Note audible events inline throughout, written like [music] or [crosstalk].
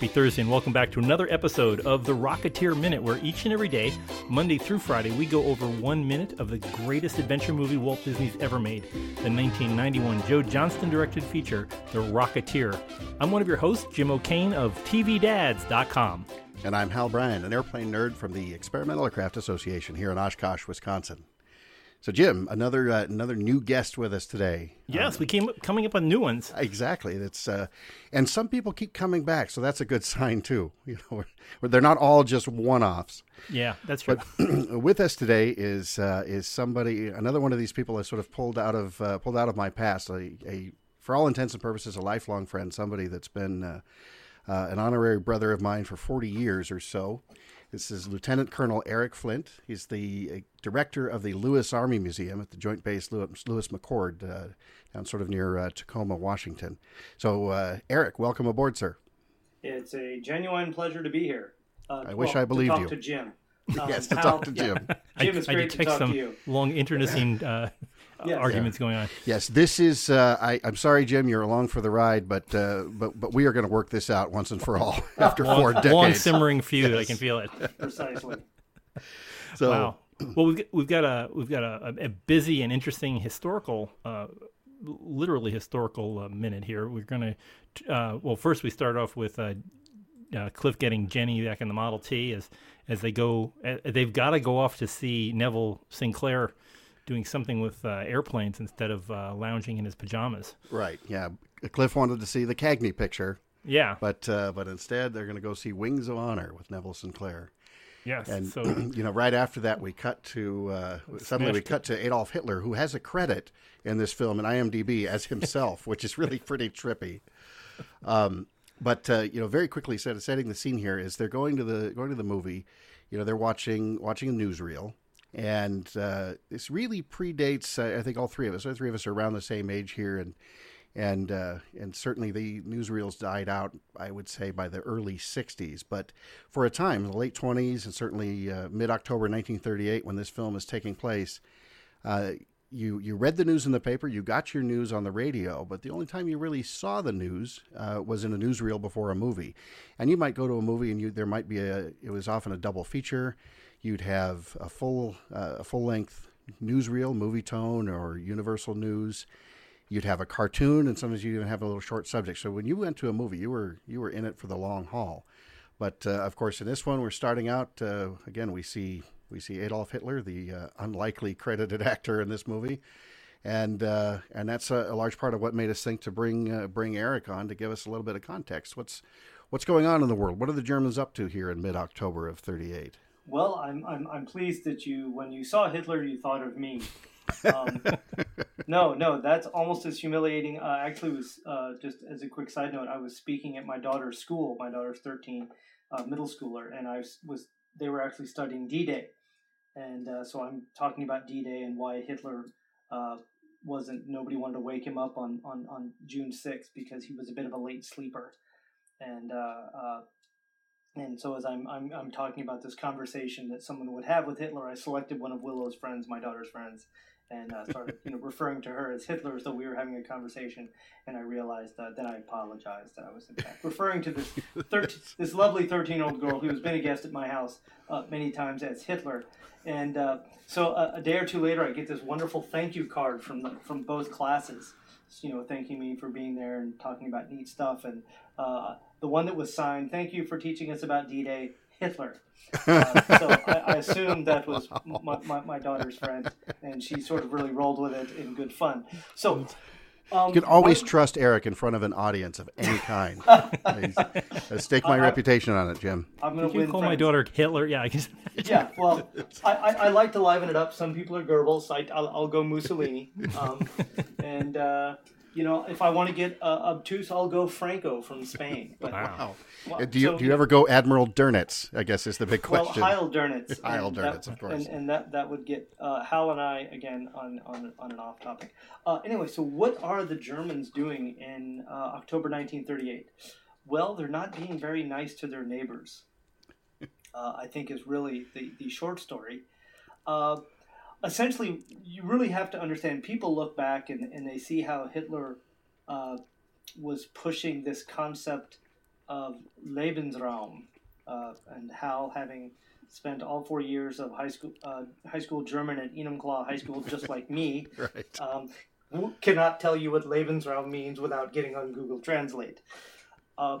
Happy Thursday, and welcome back to another episode of the Rocketeer Minute, where each and every day, Monday through Friday, we go over one minute of the greatest adventure movie Walt Disney's ever made, the 1991 Joe Johnston directed feature, The Rocketeer. I'm one of your hosts, Jim O'Kane of TVDads.com. And I'm Hal Bryan, an airplane nerd from the Experimental Aircraft Association here in Oshkosh, Wisconsin. So, Jim, another uh, another new guest with us today. Yes, we came coming up on new ones. Exactly. That's uh, and some people keep coming back, so that's a good [laughs] sign too. [laughs] You know, they're not all just one-offs. Yeah, that's true. But [clears throat] with us today is uh, is somebody, another one of these people I sort of pulled out of uh, pulled out of my past. A, a, for all intents and purposes, a lifelong friend, somebody that's been uh, uh, an honorary brother of mine for forty years or so. This is Lieutenant Colonel Eric Flint. He's the uh, director of the Lewis Army Museum at the Joint Base Lewis, Lewis McChord, uh, down sort of near uh, Tacoma, Washington. So, uh, Eric, welcome aboard, sir. It's a genuine pleasure to be here. Uh, I wish I believed to talk you. To Jim. [laughs] Um, yes, to talk to Jim. Jim, it's I, great I to talk some to you. long internecine uh, Yes. arguments going on. Yes, this is. Uh, I, I'm sorry, Jim, you're along for the ride, but uh, but but we are going to work this out once and for all [laughs] [laughs] after four decades. Long simmering feud. I can feel it. [laughs] Precisely. so, Wow. Well, we've got, we've got a we've got a, a busy and interesting historical, uh, literally historical uh, minute here. We're gonna, uh, well, first we start off with uh, uh, Cliff getting Jenny back in the Model T as as they go. Uh, they've got to go off to see Neville Sinclair doing something with uh, airplanes instead of uh, lounging in his pajamas. right, yeah. Cliff wanted to see the Cagney picture, Yeah. but uh, but instead they're going to go see Wings of Honor with Neville Sinclair. yes. And so [clears throat] you know, right after that, we cut to uh, suddenly we cut to Adolf Hitler, who has a credit in this film in IMDb as [laughs] himself, which is really pretty trippy. Um, but uh, you know, very quickly set, setting the scene here is they're going to the going to the movie. You know, they're watching watching a newsreel, and uh, this really predates. Uh, I think all three of us, all three of us, are around the same age here, and and uh, and certainly the newsreels died out. I would say by the early '60s, but for a time, the late '20s, and certainly uh, mid-October 1938, when this film is taking place, uh, you you read the news in the paper, you got your news on the radio, but the only time you really saw the news uh, was in a newsreel before a movie. And you might go to a movie, and you there might be a. It was often a double feature. You'd have a full uh, a full length newsreel, Movietone, or Universal News. You'd have a cartoon and sometimes you even have a little short subject. So when you went to a movie you were you were in it for the long haul. But uh, of course in this one we're starting out uh, again we see we see adolf hitler the uh, unlikely credited [laughs] actor in this movie. And uh, and that's a, a large part of what made us think to bring uh, bring eric on to give us a little bit of context. What's what's going on in the world? What are the germans up to here in mid-october of 38 Well, I'm, I'm I'm pleased that you, when you saw Hitler, you thought of me. Um, [laughs] no, no, that's almost as humiliating. Uh, actually, was uh, just as a quick side note, I was speaking at my daughter's school. My daughter's 13, uh, middle schooler, and I was, was they were actually studying D-Day, and uh, so I'm talking about D-Day and why Hitler uh, wasn't. Nobody wanted to wake him up on on on June 6th because he was a bit of a late sleeper, and. Uh, uh, and so as I'm, I'm I'm talking about this conversation that someone would have with Hitler, I selected one of Willow's friends, my daughter's friends, and uh, started you know referring to her as Hitler as though we were having a conversation. And I realized uh, then I apologized that I was in fact referring to this 13, [laughs] this lovely thirteen year old girl who has been a guest at my house uh, many times as Hitler. And uh, so a, a day or two later, I get this wonderful thank you card from the, from both classes you know, thanking me for being there and talking about neat stuff. And uh, the one that was signed, "Thank you for teaching us about D-Day, Hitler." [laughs] Uh, so I, I assumed that was my, my, my daughter's friend, and she sort of really rolled with it in good fun. So. Um, you can always one- trust Eric in front of an audience of any kind. [laughs] I, I stake my I- reputation on it, Jim. I'm going you to win. call my daughter Hitler? Yeah, I guess. [laughs] Yeah, well, I, I, I like to liven it up. Some people are Goebbels. I, I'll, I'll go Mussolini. Um, and, uh, you know, if I want to get uh, obtuse, I'll go Franco from Spain. [laughs] But, Wow. well, Uh, do you so- do you ever go Admiral Dönitz? I guess is the big question. Well, question. Heil Dönitz. [laughs] Heil and Dönitz, that- of course. And, and that, that would get uh, Hal and I again on, on, on an off topic. Uh, anyway, so what are the Germans doing in uh, October 1938? Well, they're not being very nice to their neighbors. [laughs] Uh, I think is really the, the short story. Essentially, you really have to understand. People look back and, and they see how Hitler uh, was pushing this concept of Lebensraum, uh, and how having spent all four years of high school uh, high school German at Enumclaw High School, just like me, [laughs] Right. um, cannot tell you what Lebensraum means without getting on Google Translate. Uh,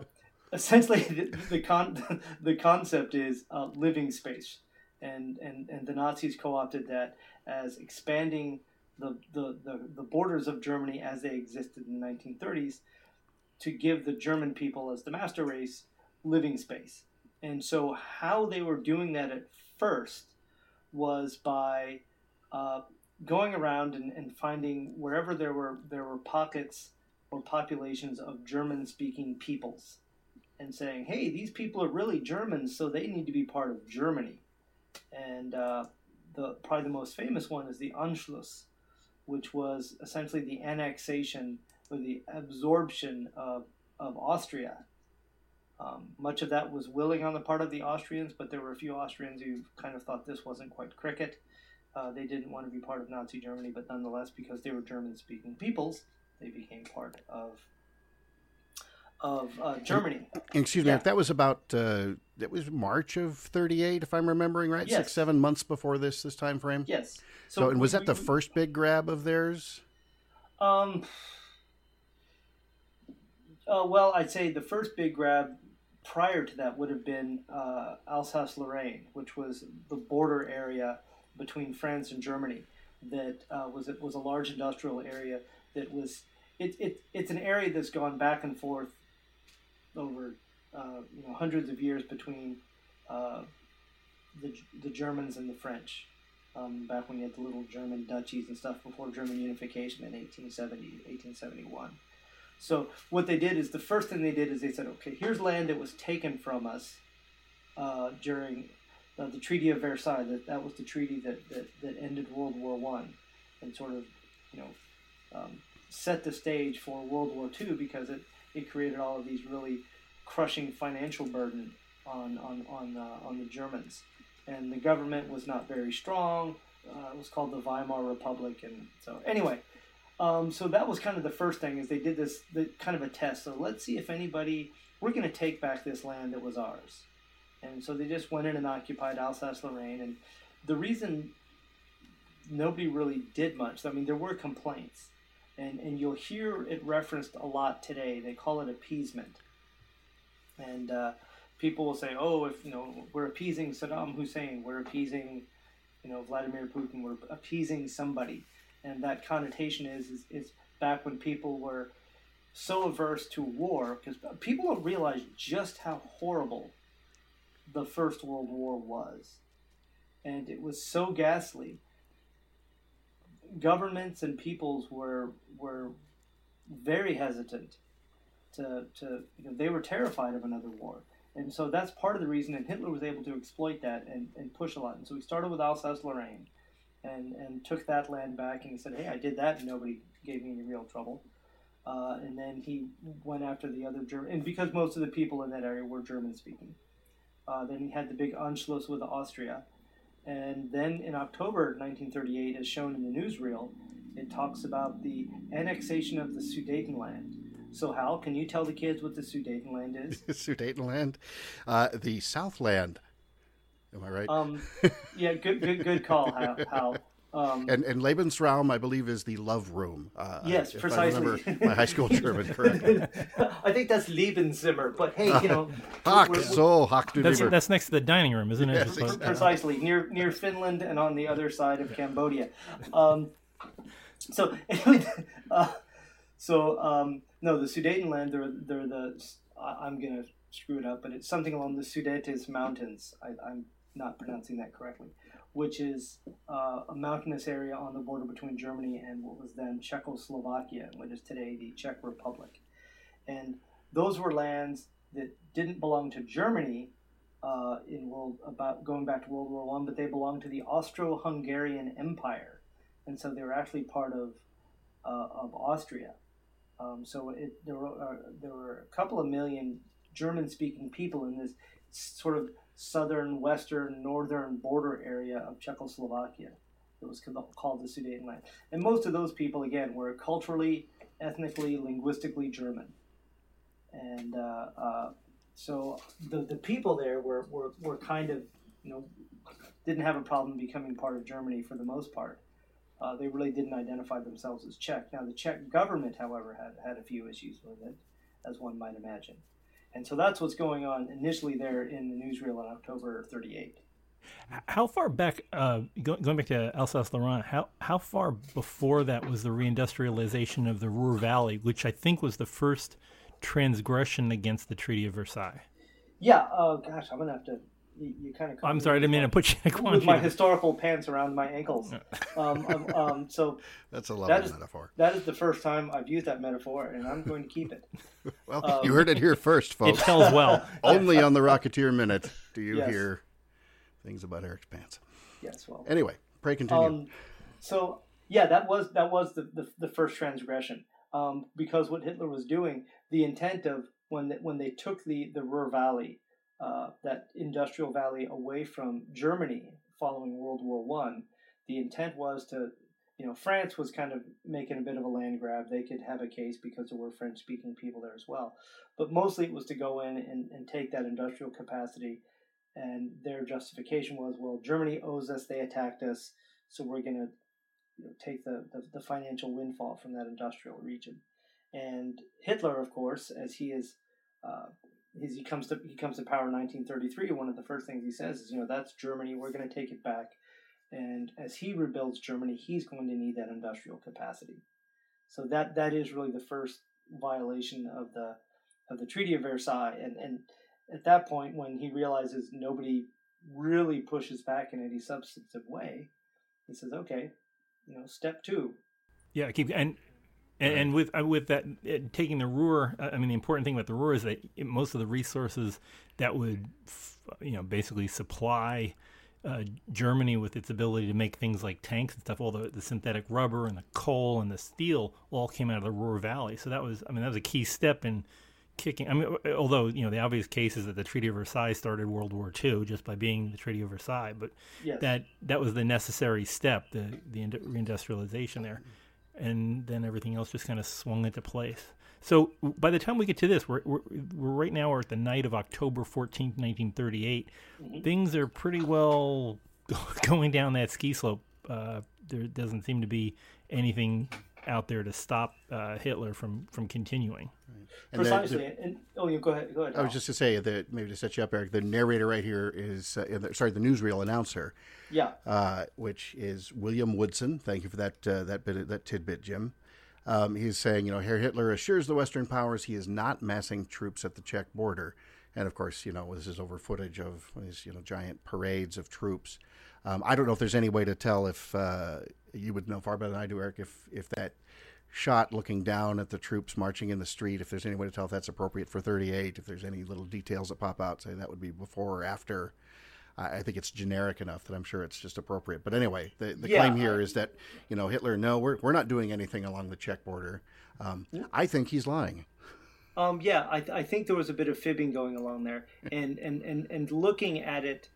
essentially, [laughs] the, the con [laughs] the concept is uh, living space, and, and and the Nazis co-opted that as expanding the, the, the, the borders of Germany as they existed in the 1930s to give the German people as the master race living space. And so, how they were doing that at first was by uh, going around and, and finding wherever there were there were pockets or populations of German-speaking peoples, and saying, "Hey, these people are really Germans, so they need to be part of Germany." And uh, the probably the most famous one is the Anschluss, which was essentially the annexation or the absorption of, of Austria. Um, much of that was willing on the part of the Austrians, but there were a few Austrians who kind of thought this wasn't quite cricket. Uh, they didn't want to be part of Nazi Germany, but nonetheless, because they were German-speaking peoples, they became part of of uh, Germany. Excuse me, Yeah. if that was about uh, that was March of '38, if I'm remembering right, Yes. six seven months before this this time frame. Yes. So, and was we- that the we- first big grab of theirs? Um. Uh, well, I'd say the first big grab prior to that would have been uh, Alsace-Lorraine, which was the border area between France and Germany. That uh, was it was a large industrial area that was it, it it's an area that's gone back and forth over uh, you know hundreds of years between uh, the the Germans and the French um, back when you had the little German duchies and stuff before German unification in 1870, 1871. So what they did is the first thing they did is they said, okay, here's land that was taken from us uh, during uh, the Treaty of Versailles. That that was the treaty that, that, that ended World War One, and sort of, you know, um, set the stage for World War Two because it, it created all of these really crushing financial burden on on on uh, on the Germans and the government was not very strong. Uh, it was called the Weimar Republic, and so anyway, um, so that was kind of the first thing is they did this the, kind of a test. So let's see if anybody we're going to take back this land that was ours, and so they just went in and occupied Alsace-Lorraine, and the reason nobody really did much. I mean, there were complaints, and and you'll hear it referenced a lot today. They call it appeasement, and. Uh, people will say, "Oh, if you know we're appeasing Saddam Hussein, we're appeasing, you know, Vladimir Putin, we're appeasing somebody," and that connotation is is, is back when people were so averse to war because people don't realize just how horrible the First World War was, and it was so ghastly. Governments and peoples were were very hesitant to to you know they were terrified of another war and so that's part of the reason, and Hitler was able to exploit that and, and push a lot. And so he started with Alsace-Lorraine and, and took that land back, and he said, hey, I did that, and nobody gave me any real trouble. Uh, and then he went after the other German, and because most of the people in that area were German-speaking. Uh, then he had the big Anschluss with Austria. And then in October 1938, as shown in the newsreel, it talks about the annexation of the Sudetenland. So, Hal, can you tell the kids what the Sudetenland is? [laughs] Sudetenland, uh, the Southland. Am I right? Um, [laughs] yeah, good, good, good call, Hal. Hal. Um, and and Lebensraum, I believe, is the love room. Uh, Yes, if precisely. I remember my high school German [laughs] correctly. I think that's Lebenszimmer, but hey, you know, Ach, we're- we're- so, Hock That's that's next to the dining room, isn't it? Yes, Just like- precisely near near Finland and on the other side of Cambodia. Um, so [laughs] anyway, uh, so um, no, the Sudetenland. They're they're the. I'm gonna screw it up, but it's something along the Sudetes Mountains. I, I'm not pronouncing that correctly, which is uh, a mountainous area on the border between Germany and what was then Czechoslovakia, what is today the Czech Republic, and those were lands that didn't belong to Germany uh, in world about going back to World War One, but they belonged to the Austro-Hungarian Empire, and so they were actually part of uh, of Austria. Um, so it, there were uh, there were a couple of million German-speaking people in this sort of southern, western, northern border area of Czechoslovakia. It was called the Sudetenland, and most of those people, again, were culturally, ethnically, linguistically German, and uh, uh, so the the people there were, were, were kind of you know didn't have a problem becoming part of Germany for the most part. Uh, they really didn't identify themselves as Czech. Now the Czech government, however, had had a few issues with it, as one might imagine, and so that's what's going on initially there in the newsreel on October '38. How far back, uh, going back to Alsace-Lorraine, how how far before that was the reindustrialization of the Ruhr Valley, which I think was the first transgression against the Treaty of Versailles? Yeah. Oh gosh, I'm gonna have to. You, you kind of. I'm sorry, I didn't mean to put you. I with my historical pants around my ankles. um, um, um, so [laughs] that's a lovely that is, metaphor. That is the first time I've used that metaphor, and I'm going to keep it. [laughs] well, um, you heard it here first, folks. It tells well. [laughs] Only on the Rocketeer Minute do you Yes. hear things about Eric's pants. Yes. Well. Anyway, pray continue. Um, so yeah, that was that was the the, the first transgression. Um, because what Hitler was doing, the intent of when they, when they took the the Ruhr Valley, uh, that industrial valley away from Germany following World War One, the intent was to you know France was kind of making a bit of a land grab. They could have a case because there were French speaking people there as well, but mostly it was to go in and, and take that industrial capacity. And their justification was, well, Germany owes us; they attacked us, so we're going to you know, take the, the, the financial windfall from that industrial region. And Hitler, of course, as he is, uh, as he comes to he comes to power in 1933, one of the first things he says is, you know, that's Germany. We're going to take it back. And as he rebuilds Germany, he's going to need that industrial capacity. So that that is really the first violation of the of the Treaty of Versailles. And and at that point, when he realizes nobody really pushes back in any substantive way, he says, okay, you know, step two. Yeah, keep and and, and with uh, with that uh, taking the Ruhr, uh, I mean, the important thing about the Ruhr is that it, most of the resources that would, f- you know, basically supply uh, Germany with its ability to make things like tanks and stuff, all the, the synthetic rubber and the coal and the steel all came out of the Ruhr Valley. So that was, I mean, that was a key step in kicking. I mean, although you know the obvious case is that the Treaty of Versailles started World War II just by being the Treaty of Versailles, but Yes. that that was the necessary step, the the indu- reindustrialization there, and then everything else just kind of swung into place. So by the time we get to this, we're, we're, we're right now we're at the night of October fourteenth, nineteen thirty eight. Things are pretty well [laughs] going down that ski slope. Uh, there doesn't seem to be anything out there to stop uh, Hitler from from continuing. And Precisely. the- and oh, you go ahead. Go ahead. I was Al. just to say that maybe to set you up, Eric. The narrator right here is uh, in the, sorry, the newsreel announcer, yeah. uh, which is William Woodson. Thank you for that uh, that bit that tidbit, Jim. Um, he's saying, you know, Herr Hitler assures the Western powers he is not massing troops at the Czech border, and of course, you know, this is over footage of these, you know, giant parades of troops. Um, I don't know if there's any way to tell if uh, you would know far better than I do, Eric, if if that shot looking down at the troops marching in the street, if there's any way to tell if that's appropriate for 38, if there's any little details that pop out, say that would be before or after. I I think it's generic enough that I'm sure it's just appropriate. But anyway, the, the Yeah, claim here is that you know Hitler. No, we're we're not doing anything along the Czech border. Um, I think he's lying. Um, yeah, I, I think there was a bit of fibbing going along there, [laughs] and and, and, and looking at it,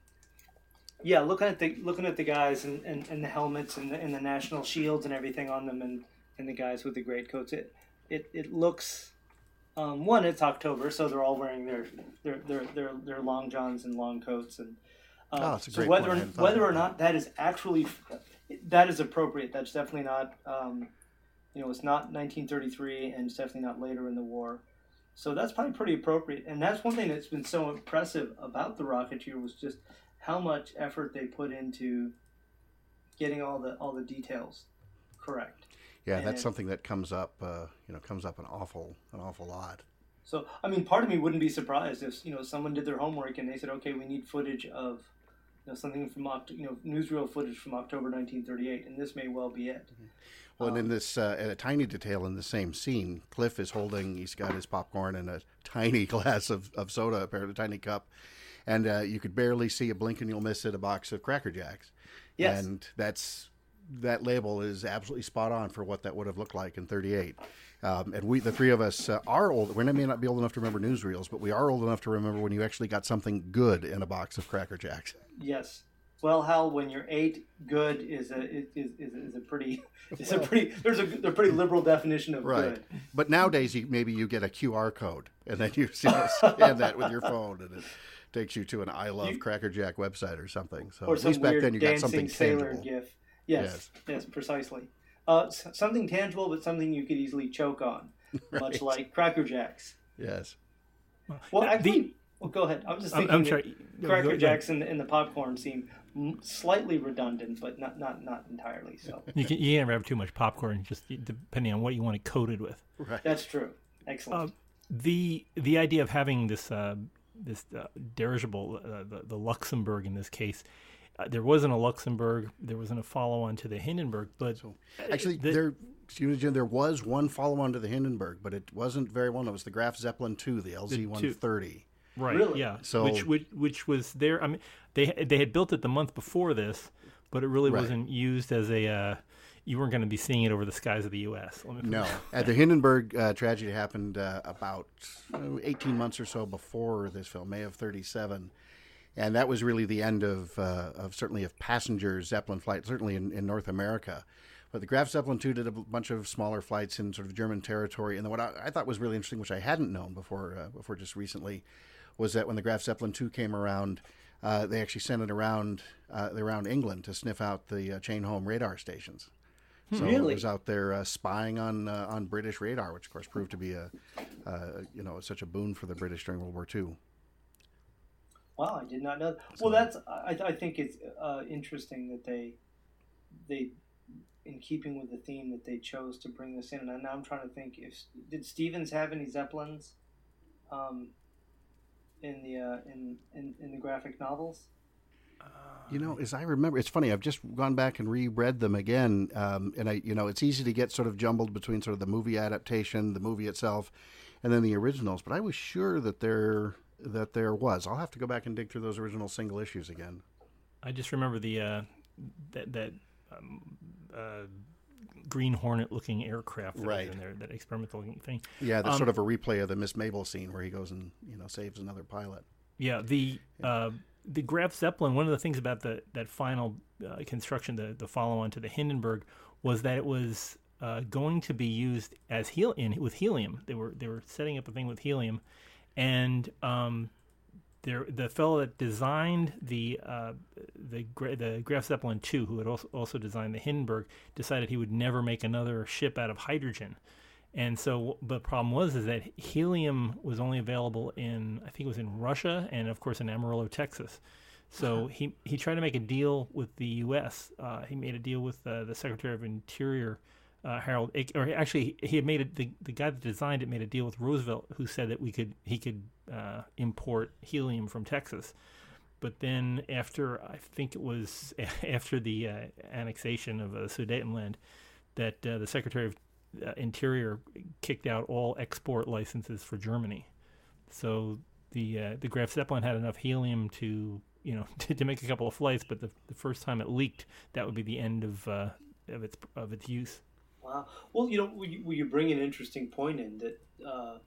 yeah, looking at the looking at the guys and, and, and the helmets and the, and the national shields and everything on them, and, and the guys with the great coats, it it, it looks. Um, one, it's October, so they're all wearing their their their their, their long johns and long coats, and um, Oh, that's a so great whether. I whether or not that is actually that is appropriate, that's definitely not. Um, you know, it's not 1933, and it's definitely not later in the war. So that's probably pretty appropriate. And that's one thing that's been so impressive about the Rocketeer was just how much effort they put into getting all the all the details correct. Yeah, that's And- something that comes up. Uh, you know, comes up an awful an awful lot. So I mean, part of me wouldn't be surprised if you know someone did their homework and they said, okay, we need footage of you know something from Oct- you know newsreel footage from October 1938, and this may well be it. Well, and in this, uh, a tiny detail in the same scene, Cliff is holding, he's got his popcorn and a tiny [laughs] glass of, of soda, apparently a tiny cup. And uh, you could barely see a blink and you'll miss it, a box of Cracker Jacks. Yes. And that's, that label is absolutely spot on for what that would have looked like in 38. Um, and we, the three of us, uh, are old. We may not be old enough to remember newsreels, but we are old enough to remember when you actually got something good in a box of Cracker Jacks. Yes. Well, Hal, when you're eight, good is a is, is, is a pretty [laughs] is a pretty there's a, a pretty liberal definition of Right. good. But nowadays, you, maybe you get a QR code, and then you [laughs] see, scan that with your phone, and it takes you to an I Love You- Cracker Jack website or something. So or at some least back then, you got dancing something sailor tangible. gif. Yes, yes, precisely. Uh, something tangible, but something you could easily choke on, [laughs] much like Cracker Jacks. Yes. Well, The- actually, well, go ahead. I'm just I'm, thinking I'm sorry. Go- Cracker go. Jacks and, and the popcorn seem slightly redundant, but not not not entirely so. [laughs] You can you can never have too much popcorn, just depending on what you want it coated with. Right. That's true. Excellent. Uh, the the idea of having this uh, this uh, dirigible, uh, the, the Luxembourg in this case, uh, there wasn't a Luxembourg, there wasn't a follow on to the Hindenburg, but So actually, the- there, excuse me, Jim, there was one follow-on to the Hindenburg, but it wasn't very well known. It was the Graf Zeppelin II, the LZ one thirty. right, Really? yeah, So- which, which which was there. I mean, they they had built it the month before this, but it really Right. wasn't used as a. You weren't going to be seeing it over the skies of the U.S. Let me No, at the Hindenburg uh, tragedy happened uh, about uh, 18 months or so before this film, May of 37. And that was really the end of, uh, of certainly of passenger Zeppelin flights, certainly in, in North America. But the Graf Zeppelin II did a bunch of smaller flights in sort of German territory. And then what I, I thought was really interesting, which I hadn't known before, uh, before just recently, was that when the Graf Zeppelin II came around, uh, they actually sent it around uh, around England to sniff out the uh, chain home radar stations. So Really? it was out there uh, spying on uh, on British radar, which of course proved to be a uh, you know such a boon for the British during World War II. Wow, I did not know. Well, that's I, I think it's uh, interesting that they they in keeping with the theme that they chose to bring this in. And now I'm trying to think if did Stevens have any zeppelins um, in the uh, in, in in the graphic novels? You know, as I remember, it's funny. I've just gone back and reread them again, um, and I, you know, it's easy to get sort of jumbled between sort of the movie adaptation, the movie itself, and then the originals. But I was sure that there that there was. I'll have to go back and dig through those original single issues again. I just remember the uh, that that um, uh, Green Hornet looking aircraft that Right. in there, that experimental thing. Yeah, that's Um, sort of a replay of the Miss Mabel scene where he goes and you know saves another pilot. Yeah, the uh, the Graf Zeppelin. One of the things about the that final uh, construction, the the follow on to the Hindenburg, was that it was uh, going to be used as hel- in with helium. They were they were setting up a thing with helium, and um, there the fellow that designed the uh, the the Graf Zeppelin two, who had also, also designed the Hindenburg, decided he would never make another ship out of hydrogen. And so the problem was is that helium was only available in I think it was in Russia and of course in Amarillo, Texas. So he he tried to make a deal with the U.S. Uh, he made a deal with uh, the Secretary of Interior, uh, Harold, or actually he had made it. The, the guy that designed it made a deal with Roosevelt, who said that we could he could uh, import helium from Texas. But then after I think it was [laughs] after the uh, annexation of uh, Sudetenland, that uh, the Secretary of uh, Interior kicked out all export licenses for Germany. So the uh, the Graf Zeppelin had enough helium to you know to, [laughs] to make a couple of flights, but the, the first time it leaked, that would be the end of uh, of its of its use. Wow. Well, you know, you, you bring an interesting point in that uh,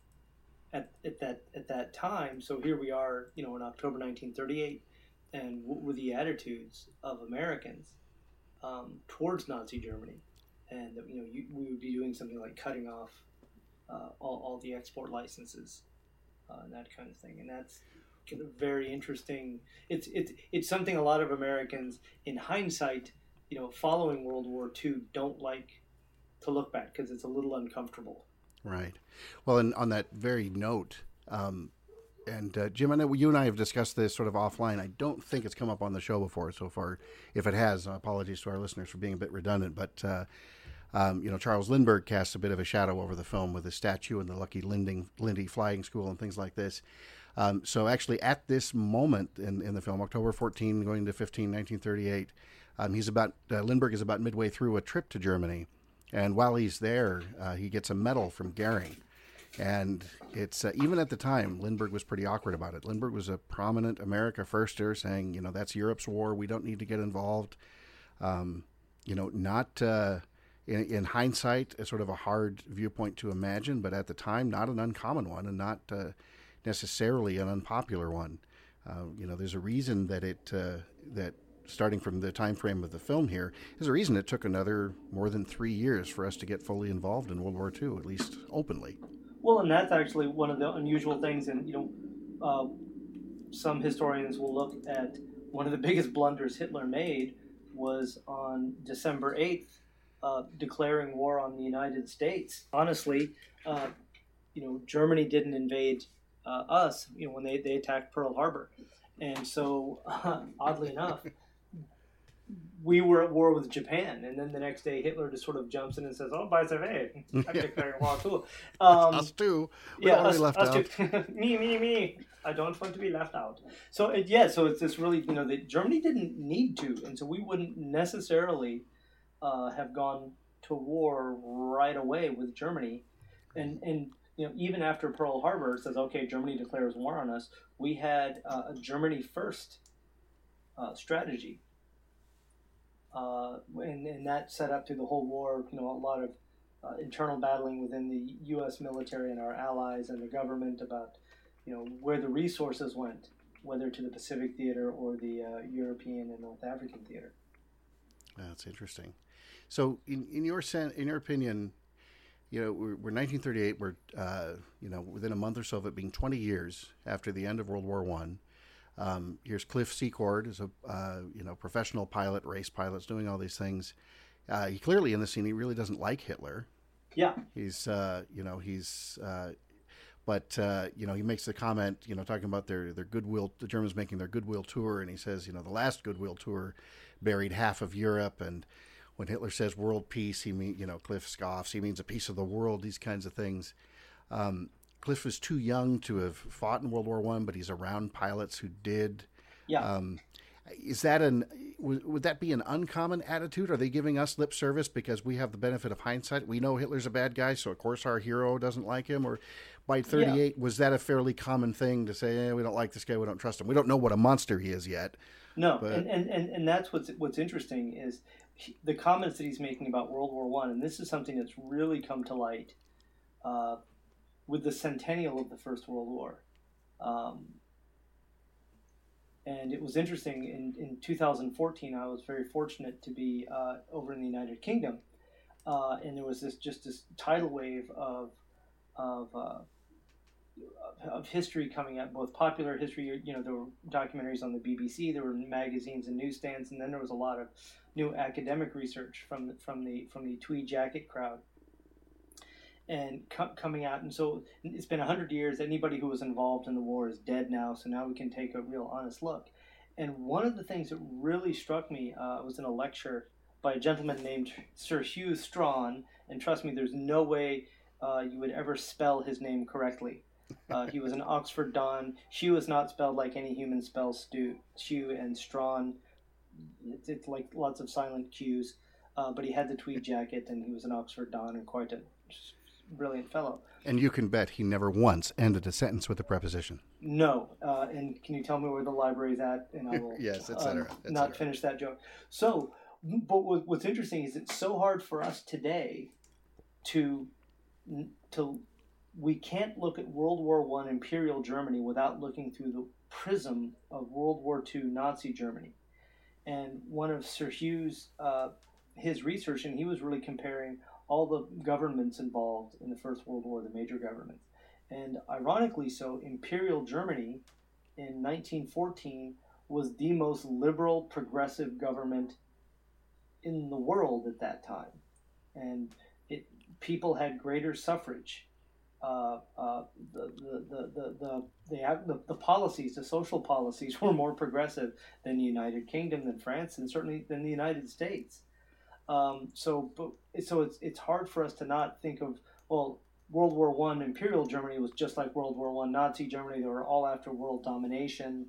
at, at that at that time. So here we are, you know, in October 1938, and what were the attitudes of Americans um, towards Nazi Germany? And you know, you, we would be doing something like cutting off uh, all, all the export licenses uh, and that kind of thing. And that's kind of very interesting. It's it's it's something a lot of Americans, in hindsight, you know, following World War II, don't like to look back because it's a little uncomfortable. Right. Well, and on that very note, um, and uh, Jim, I know you and I have discussed this sort of offline. I don't think it's come up on the show before so far. If it has, apologies to our listeners for being a bit redundant. But uh, um, you know, Charles Lindbergh casts a bit of a shadow over the film with his statue and the Lucky Linding, Lindy Flying School and things like this. Um, so actually, at this moment in, in the film, October 14, going to 15, 1938, um, he's about uh, Lindbergh is about midway through a trip to Germany, and while he's there, uh, he gets a medal from Goering. And it's uh, even at the time, Lindbergh was pretty awkward about it. Lindbergh was a prominent America firster, saying, you know, that's Europe's war. We don't need to get involved. Um, you know, not uh, in, in hindsight, a sort of a hard viewpoint to imagine, but at the time, not an uncommon one, and not uh, necessarily an unpopular one. Uh, you know, there's a reason that it uh, that starting from the time frame of the film here, is a reason it took another more than three years for us to get fully involved in World War II, at least openly. Well, and that's actually one of the unusual things, and you know, uh, some historians will look at one of the [laughs] biggest blunders Hitler made was on December eighth, uh, declaring war on the United States. Honestly, uh, you know, Germany didn't invade uh, us, you know, when they, they attacked Pearl Harbor. And so, [laughs] oddly enough, we were at war with Japan, and then the next day Hitler just sort of jumps in and says, "Oh, by the way, I'm declaring war too." [laughs] Um, us too. We yeah, us, left us out. [laughs] me, me, me. I don't want to be left out. So it, yeah, so it's this really you know that Germany didn't need to, and so we wouldn't necessarily uh, have gone to war right away with Germany, and and you know, even after Pearl Harbor it says, okay, Germany declares war on us, we had uh, a Germany first uh, strategy. Uh, and, and that set up through the whole war, you know, a lot of uh, internal battling within the U.S. military and our allies and the government about, you know, where the resources went, whether to the Pacific theater or the uh, European and North African theater. That's interesting. So, in, in your sen- in your opinion, you know, we're, we're 1938. We're, uh, you know, within a month or so of it being 20 years after the end of World War One. Um, here's Cliff Secord, as a uh, you know professional pilot, race pilots, doing all these things. Uh, he clearly in the scene he really doesn't like Hitler. Yeah, he's uh, you know he's uh, but uh, you know he makes the comment you know talking about their their goodwill the Germans making their goodwill tour and he says you know the last goodwill tour buried half of Europe and when Hitler says world peace, he mean you know Cliff scoffs. He means a piece of the world. These kinds of things. Um, Cliff was too young to have fought in World War One, but he's around pilots who did. Yeah. Um, is that an would, would that be an uncommon attitude? Are they giving us lip service because we have the benefit of hindsight? We know Hitler's a bad guy, so of course our hero doesn't like him. Or by 38, yeah. was that a fairly common thing to say? Eh, we don't like this guy, we don't trust him. We don't know what a monster he is yet. No, but... and, and, and, and that's what's what's interesting is the comments that he's making about World War One, and this is something that's really come to light uh, with the centennial of the First World War. Um, and it was interesting in, in 2014 i was very fortunate to be uh, over in the united kingdom uh, and there was this just this tidal wave of of uh, of history coming out, both popular history. You know, there were documentaries on the BBC, there were magazines and newsstands, and then there was a lot of new academic research from the, from the from the tweed jacket crowd, and co- coming out. And so it's been hundred years. Anybody who was involved in the war is dead now. So now we can take a real honest look. And one of the things that really struck me uh, was in a lecture by a gentleman named Sir Hew Strachan. And trust me, there's no way uh, you would ever spell his name correctly. Uh, he was an Oxford Don. She was not spelled like any human spells Stu, Chew and Strawn. It's, it's, like lots of silent Q's. Uh, but he had the tweed jacket and he was an Oxford Don and quite a brilliant fellow. And you can bet he never once ended a sentence with a preposition. No. Uh, and can you tell me where the library is at? And I [laughs] will yes, etc. Um, not finish that joke. So, but what's interesting is it's so hard for us today to to we can't look at World War One Imperial Germany without looking through the prism of World War II Nazi Germany. And one of Sir Hew's uh, his research, and he was really comparing all the governments involved in the First World War, the major governments. And ironically, so Imperial Germany in 1914 was the most liberal, progressive government in the world at that time, and it people had greater suffrage uh, uh, the, the, the, the, the, the, policies, the social policies, [laughs] were more progressive than the United Kingdom, than France, and certainly than the United States. Um, so, but, so it's it's hard for us to not think of well, World War One Imperial Germany was just like World War One Nazi Germany. They were all after world domination.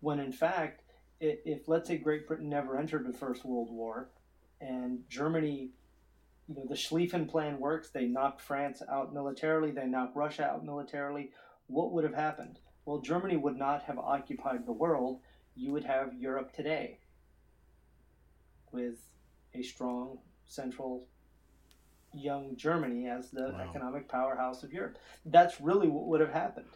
When in fact, if, if let's say Great Britain never entered the First World War, and Germany you know the Schlieffen Plan works. They knocked France out militarily. They knocked Russia out militarily. What would have happened? Well, Germany would not have occupied the world. You would have Europe today with a strong central young Germany as the wow. economic powerhouse of Europe. That's really what would have happened.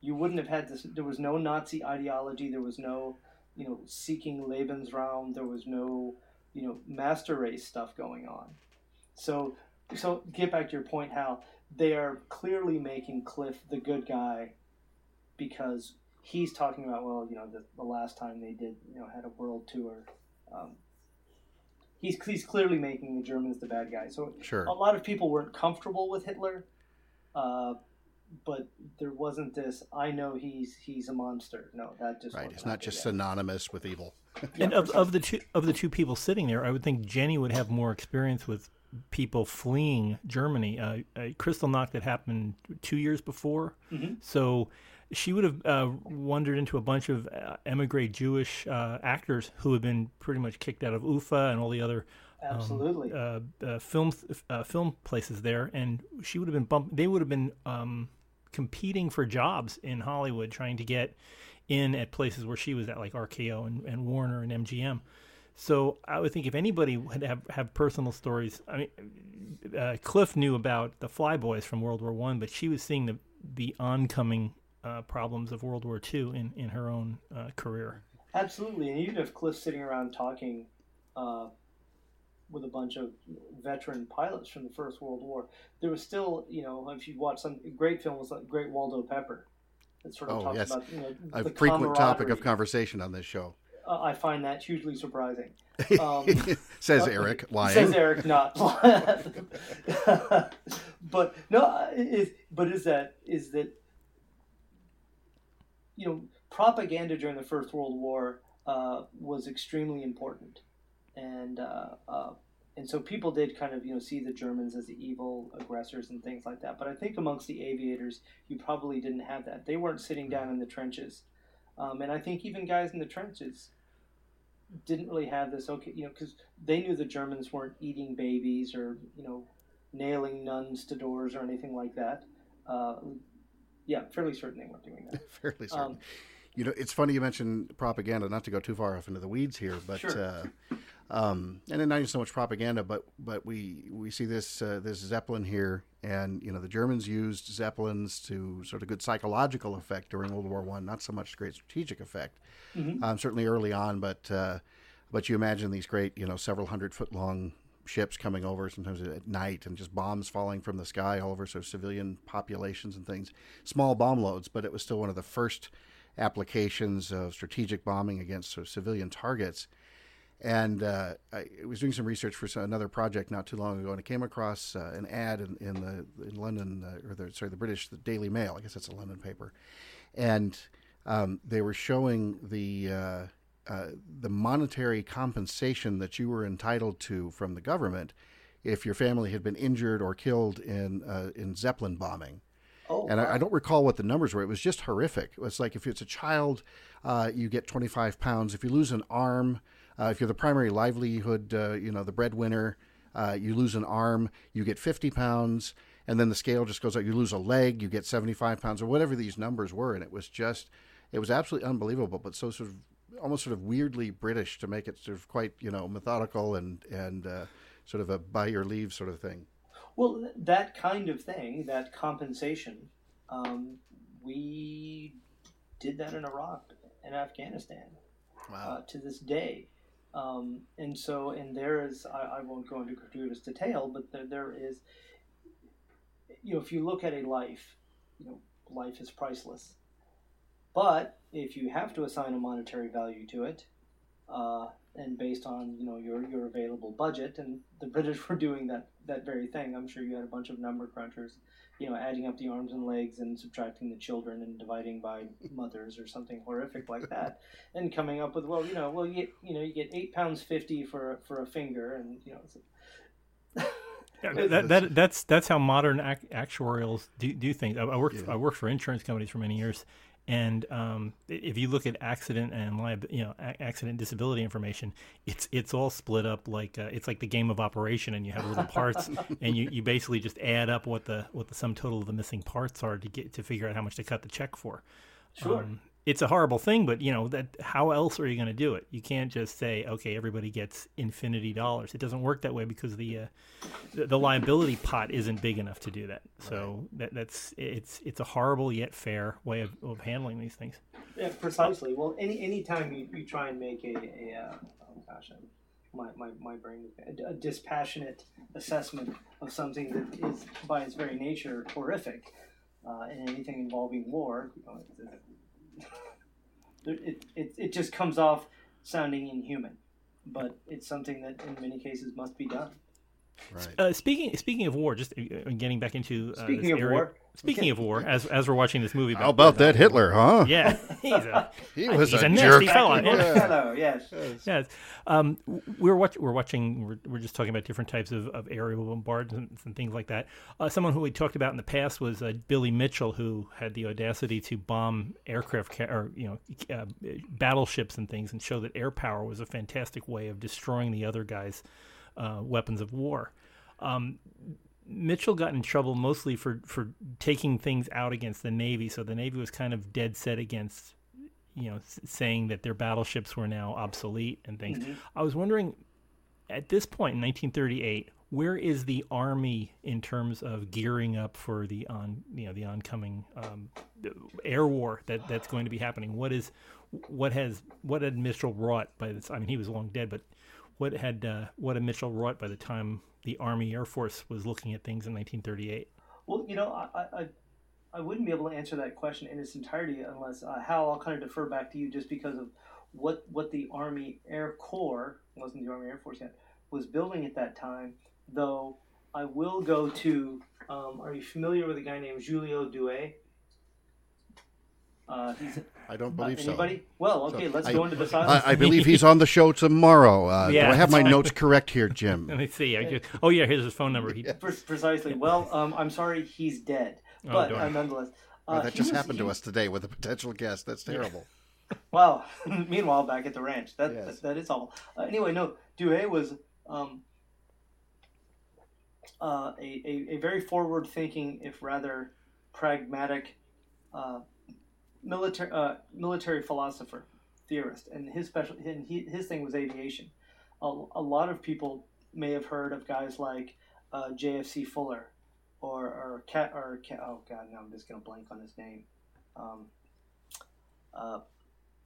You wouldn't have had this. There was no Nazi ideology. There was no you know seeking Lebensraum. There was no you know master race stuff going on. So so get back to your point, Hal. They are clearly making Cliff the good guy because he's talking about well, you know, the, the last time they did you know had a world tour. Um, he's he's clearly making the Germans the bad guy. So Sure. a lot of people weren't comfortable with Hitler, uh, but there wasn't this. I know he's he's a monster. No, that just Right. It's not just yet. synonymous with evil. and of, of the two of the two people sitting there, I would think Jenny would have more experience with people fleeing Germany. Uh, uh, Kristallnacht that happened two years before, Mhm. so she would have uh, wandered into a bunch of uh, emigre Jewish uh, actors who had been pretty much kicked out of Ufa and all the other Absolutely. uh, uh, film uh, film places there, and she would have been bump. They would have been um, competing for jobs in Hollywood, trying to get in at places where she was at, like RKO and, and Warner and MGM. So I would think if anybody would have have personal stories, I mean, uh, Cliff knew about the Flyboys from World War One, but she was seeing the the oncoming uh, problems of World War Two in in her own uh, career. Absolutely, and even if Cliff's sitting around talking uh, with a bunch of veteran pilots from the First World War, there was still, you know, if you watch some great films like Great Waldo Pepper, that sort of Oh, talks yes. about you know, A the frequent topic of conversation on this show. Uh, I find that hugely surprising. [laughs] Um, Says Uh, Eric, [laughs] lying. Says Eric, not. [laughs] but no, is but is that is that you know propaganda during the First World War uh, was extremely important, and uh, uh, and so people did kind of you know see the Germans as the evil aggressors and things like that. But I think amongst the aviators, you probably didn't have that. They weren't sitting down in the trenches, um, and I think even guys in the trenches didn't really have this okay you know because they knew the germans weren't eating babies or you know nailing nuns to doors or anything like that uh, yeah fairly certain they weren't doing that [laughs] Fairly certain. um, you know, it's funny you mentioned propaganda. Not to go too far off into the weeds here, but Sure. uh, um, and then not even so much propaganda, but but we we see this uh, this zeppelin here, and you know the Germans used zeppelins to sort of good psychological effect during World War One. Not so much great strategic effect, Mhm. um, certainly early on, but uh, but you imagine these great you know several hundred foot long ships coming over sometimes at night and just bombs falling from the sky all over so civilian populations and things small bomb loads but it was still one of the first applications of strategic bombing against sort of civilian targets and uh, I was doing some research for some, another project not too long ago, and I came across uh, an ad in, in the in London, uh, or the sorry, the British, the Daily Mail. I guess that's a London paper, and um, they were showing the uh, uh, the monetary compensation that you were entitled to from the government if your family had been injured or killed in uh, in Zeppelin bombing. Oh And wow. I, I don't recall what the numbers were. It was just horrific. It was like if it's a child, uh, you get 25 pounds. If you lose an arm, uh, if you're the primary livelihood, uh, you know, the breadwinner, uh, you lose an arm, you get 50 pounds. And then the scale just goes up. You lose a leg, you get 75 pounds, or whatever these numbers were. And it was just, it was absolutely unbelievable, but so sort of almost sort of weirdly British to make it sort of quite, you know, methodical and, and uh, sort of a by your leave sort of thing. Well, that kind of thing, that compensation, um, we did that in Iraq and Afghanistan uh, to this day. Um, and so, and there is, I, I won't go into gratuitous detail, but there, there is, you know, if you look at a life, you know, life is priceless. But if you have to assign a monetary value to it, uh, and based on you know your your available budget, and the British [laughs] were doing that that very thing. I'm sure you had a bunch of number crunchers, you know, adding up the arms and legs and subtracting the children and dividing by [laughs] mothers or something horrific like that, and coming up with well, you know, well you get you know you get eight pounds fifty for for a finger, and you know. It's, Yeah, [laughs] that, that that's that's how modern ac- actuarials do, do things. I, I worked Yeah. I worked for insurance companies for many years, and um, if you look at accident and you know a- accident disability information, it's it's all split up like uh, it's like the game of operation, and you have little parts, [laughs] and you, you basically just add up what the what the sum total of the missing parts are to get to figure out how much to cut the check for. Sure. Um, it's a horrible thing, but you know that how else are you going to do it? You can't just say, okay, everybody gets infinity dollars. It doesn't work that way because the uh, the, the liability pot isn't big enough to do that. So that, that's it's it's a horrible yet fair way of, of handling these things. Yeah, precisely. Well, any any time you, you try and make a, a uh, oh gosh, my, my, my brain a, a dispassionate assessment of something that is by its very nature horrific, uh, and anything involving war, you know, it, it, it, it just comes off sounding inhuman. But it's something that in many cases must be done. Right. Uh, speaking speaking of war, just uh, getting back into uh, Speaking this of area- war. Speaking of war, as as we're watching this movie, How about that Hitler, huh? Yeah, [laughs] he's a He was he's a, a jerk. nasty fella. Hello, Yeah. hello, yes. Yes. Um, we're watch, we're watching. We're, we're just talking about different types of, of aerial bombardments and things like that. Uh, someone who we talked about in the past was uh, Billy Mitchell, who had the audacity to bomb aircraft ca- or you know uh, battleships and things, and show that air power was a fantastic way of destroying the other guy's uh, weapons of war. Um, Mitchell got in trouble mostly for, for taking things out against the Navy. So the Navy was kind of dead set against, you know, s- saying that their battleships were now obsolete and things. I was wondering, at this point in 1938, where is the Army in terms of gearing up for the on, you know, the oncoming um, air war that, that's going to be happening? What is, what has, what had Mitchell wrought by this? I mean, he was long dead, but what had, uh, what had Mitchell wrought by the time the Army Air Force was looking at things in 1938? Well, you know, I, I, I- wouldn't be able to answer that question in its entirety unless uh, Hal. I'll kind of defer back to you just because of what what the Army Air Corps wasn't the Army Air Force yet was building at that time. Though I will go to. Um, are you familiar with a guy named Giulio Douhet? Uh, he's, I don't uh, believe so. anybody? Well, okay, So, let's I- go into the silence. I, I believe he's on the show tomorrow. Uh, Yeah, do I have my notes correct here, Jim? [laughs] Let me see. I just, oh yeah, here's his phone number. He, Pre- Precisely. Well, um, I'm sorry, he's dead. Oh, But darn. uh, nonetheless, Oh, uh, that just was- happened to he- us today with a potential guest. That's terrible. [laughs] Wow. [laughs] Meanwhile, back at the ranch, that Yes. that, that is all. Uh, anyway, no, Douhet was um, uh, a, a a very forward-thinking, if rather pragmatic, uh, military uh, military philosopher, theorist, and his special and he, his thing was aviation. A, a lot of people may have heard of guys like uh, J.F.C. Fuller, or or Cat or Cat, oh god, no, I'm just gonna blank on his name. Um, uh,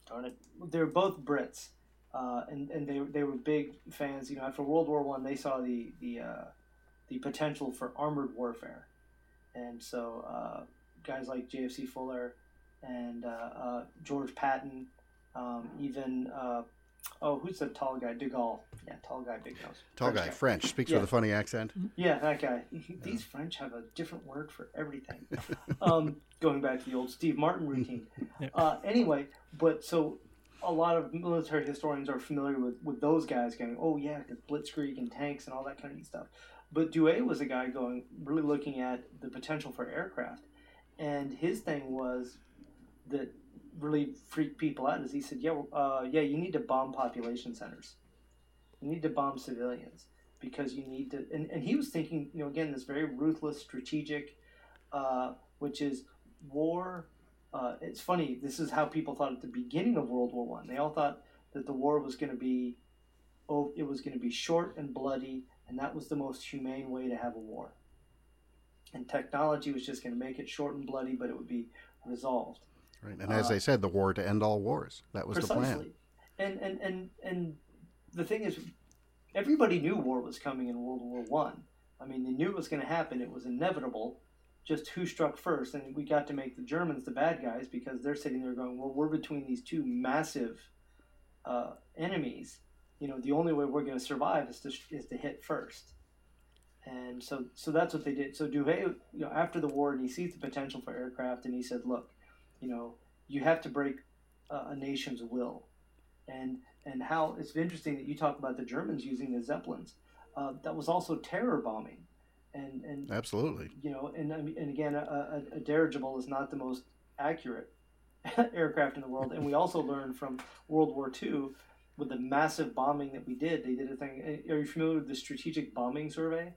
darn it, they're both Brits, uh, and and they they were big fans. You know, after World War One, they saw the the uh, the potential for armored warfare, and so uh, guys like J.F.C. Fuller and uh, uh, George Patton, um, even uh, oh, who's the tall guy? De Gaulle. Yeah, tall guy, big nose. Tall French guy, French, speaks Yeah. with a funny accent. yeah, that guy. These French have a different word for everything. [laughs] um, going back to the old Steve Martin routine. Yeah. Uh, anyway, but so a lot of military historians are familiar with, with those guys going, oh yeah, the blitzkrieg and tanks and all that kind of stuff. But Douhet was a guy going, really looking at the potential for aircraft. And his thing was that really freaked people out is he said, yeah, uh, yeah, you need to bomb population centers. You need to bomb civilians because you need to. And, and he was thinking, you know, again, this very ruthless, strategic, uh, which is war. Uh, it's funny. This is how people thought at the beginning of World War One. They all thought that the war was going to be, oh, it was going to be short and bloody, and that was the most humane way to have a war. And technology was just going to make it short and bloody, but it would be resolved. Right. And as Uh, they said, the war to end all wars. That was the plan. Precisely. And and and and the thing is, everybody knew war was coming in World War One. I. mean, they knew it was going to happen. It was inevitable. Just who struck first, and we got to make the Germans the bad guys because they're sitting there going, "Well, we're between these two massive uh, enemies. You know, the only way we're going to survive is to is to hit first. And so, so that's what they did. So Douhet, you know, after the war, and he sees the potential for aircraft, and he said, "Look, you know, you have to break uh, a nation's will." and and how it's interesting that you talk about the Germans using the Zeppelins. Uh, that was also terror bombing, and and Absolutely. you know, and and again, a, a, a dirigible is not the most accurate [laughs] aircraft in the world. And we also [laughs] learned from World War II with the massive bombing that we did. They did a thing. Are you familiar with the Strategic Bombing Survey?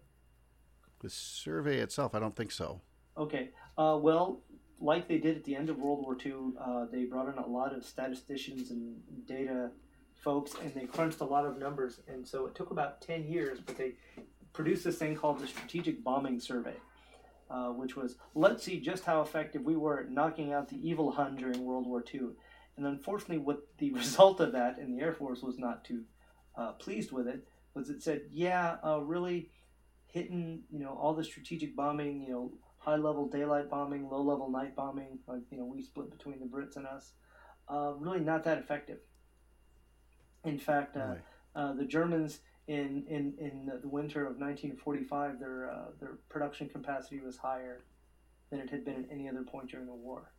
The survey itself, I don't think so. Okay. Uh, well, like they did at the end of World War II, uh, they brought in a lot of statisticians and data folks, and they crunched a lot of numbers. And so it took about 10 years, but they produced this thing called the Strategic Bombing Survey, uh, which was let's see just how effective we were at knocking out the evil Hun during World War II. And unfortunately, what the [laughs] result of that, and the Air Force was not too uh, pleased with it, was it said, yeah, uh, really hitting, you know, all the strategic bombing, you know, high level daylight bombing, low level night bombing, like, you know, we split between the Brits and us, uh, really not that effective. In fact, uh, right. Uh, the Germans in, in, in the winter of 1945, their, uh, their production capacity was higher than it had been at any other point during the war.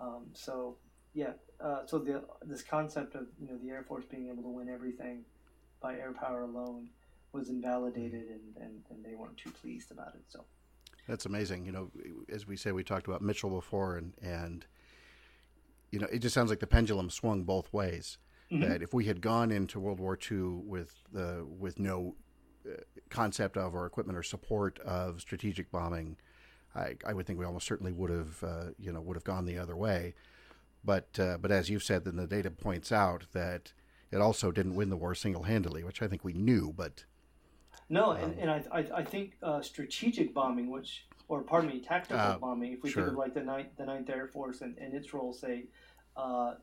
Um, so yeah, uh, so the this concept of you know the Air Force being able to win everything by air power alone was invalidated, and, and, and they weren't too pleased about it. So that's amazing. You know, as we said, we talked about Mitchell before, and and you know, it just sounds like the pendulum swung both ways. Mm-hmm. That if we had gone into World War II with the with no uh, concept of or equipment or support of strategic bombing, I, I would think we almost certainly would have uh, you know would have gone the other way. But uh, but as you've said, then the data points out that it also didn't win the war single handedly, which I think we knew. But no, um, and, and I, I, I think uh, strategic bombing, which or pardon me, tactical uh, bombing. If we sure. think of like the ninth the Ninth Air Force and, and its role, say uh,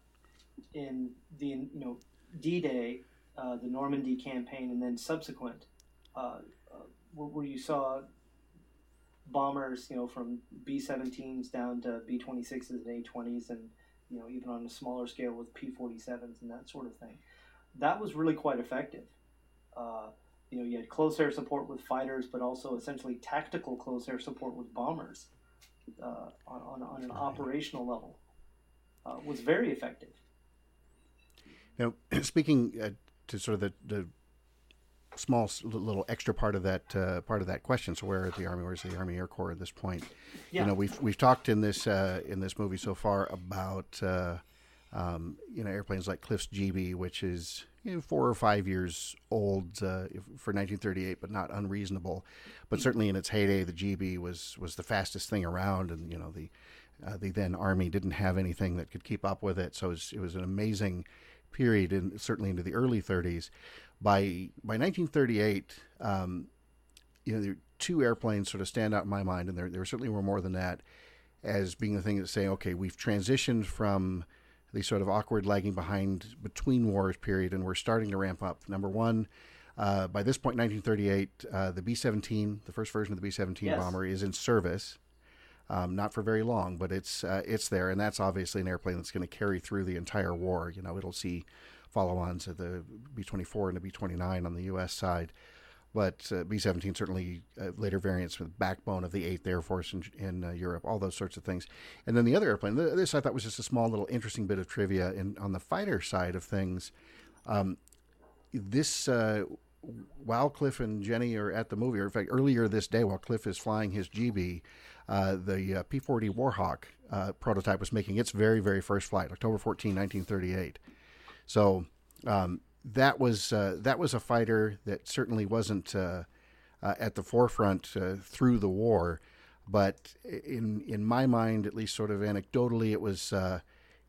in the you know D Day, uh, the Normandy campaign, and then subsequent, uh, where, where you saw bombers, you know, from B-17s down to B-26s and A-20s, and you know, even on a smaller scale with P-47s and that sort of thing. That was really quite effective. Uh, you know, you had close air support with fighters, but also essentially tactical close air support with bombers uh, on, on, on, an operational level. Uh, was very effective. Now, [clears throat] speaking uh, to sort of the, the small little extra part of that uh, part of that question. So where is the Army? Where's the Army Air Corps at this point? Yeah. You know, we've we've talked in this uh, in this movie so far about uh, um, you know airplanes like Cliff's GB, which is you know, four or five years old uh, for 1938, but not unreasonable. But certainly in its heyday, the GB was was the fastest thing around, and you know the uh, the then Army didn't have anything that could keep up with it. So it was, it was an amazing period, and certainly into the early 30s by by 1938, um, you know, there two airplanes sort of stand out in my mind, and there there certainly were more than that, as being the thing that say, okay, we've transitioned from the sort of awkward lagging behind between wars period, and we're starting to ramp up. Number one. Uh, by this point, 1938, uh, the B-17, the first version of the B-17 yes. bomber, is in service. Um, not for very long, but it's uh, it's there, and that's obviously an airplane that's going to carry through the entire war. You know, it'll see follow-ons of the B-24 and the B-29 on the U.S. side. But uh, B-17 certainly uh, later variants with backbone of the 8th Air Force in, in uh, Europe, all those sorts of things. And then the other airplane, this I thought was just a small little interesting bit of trivia. In, on the fighter side of things, um, this uh, while Cliff and Jenny are at the movie, or in fact, earlier this day, while Cliff is flying his GB, uh, the uh, P 40 Warhawk prototype was making its very, very first flight, October 14, 1938. So um, that was uh, that was a fighter that certainly wasn't uh, uh, at the forefront uh, through the war, but in in my mind, at least sort of anecdotally, it was uh,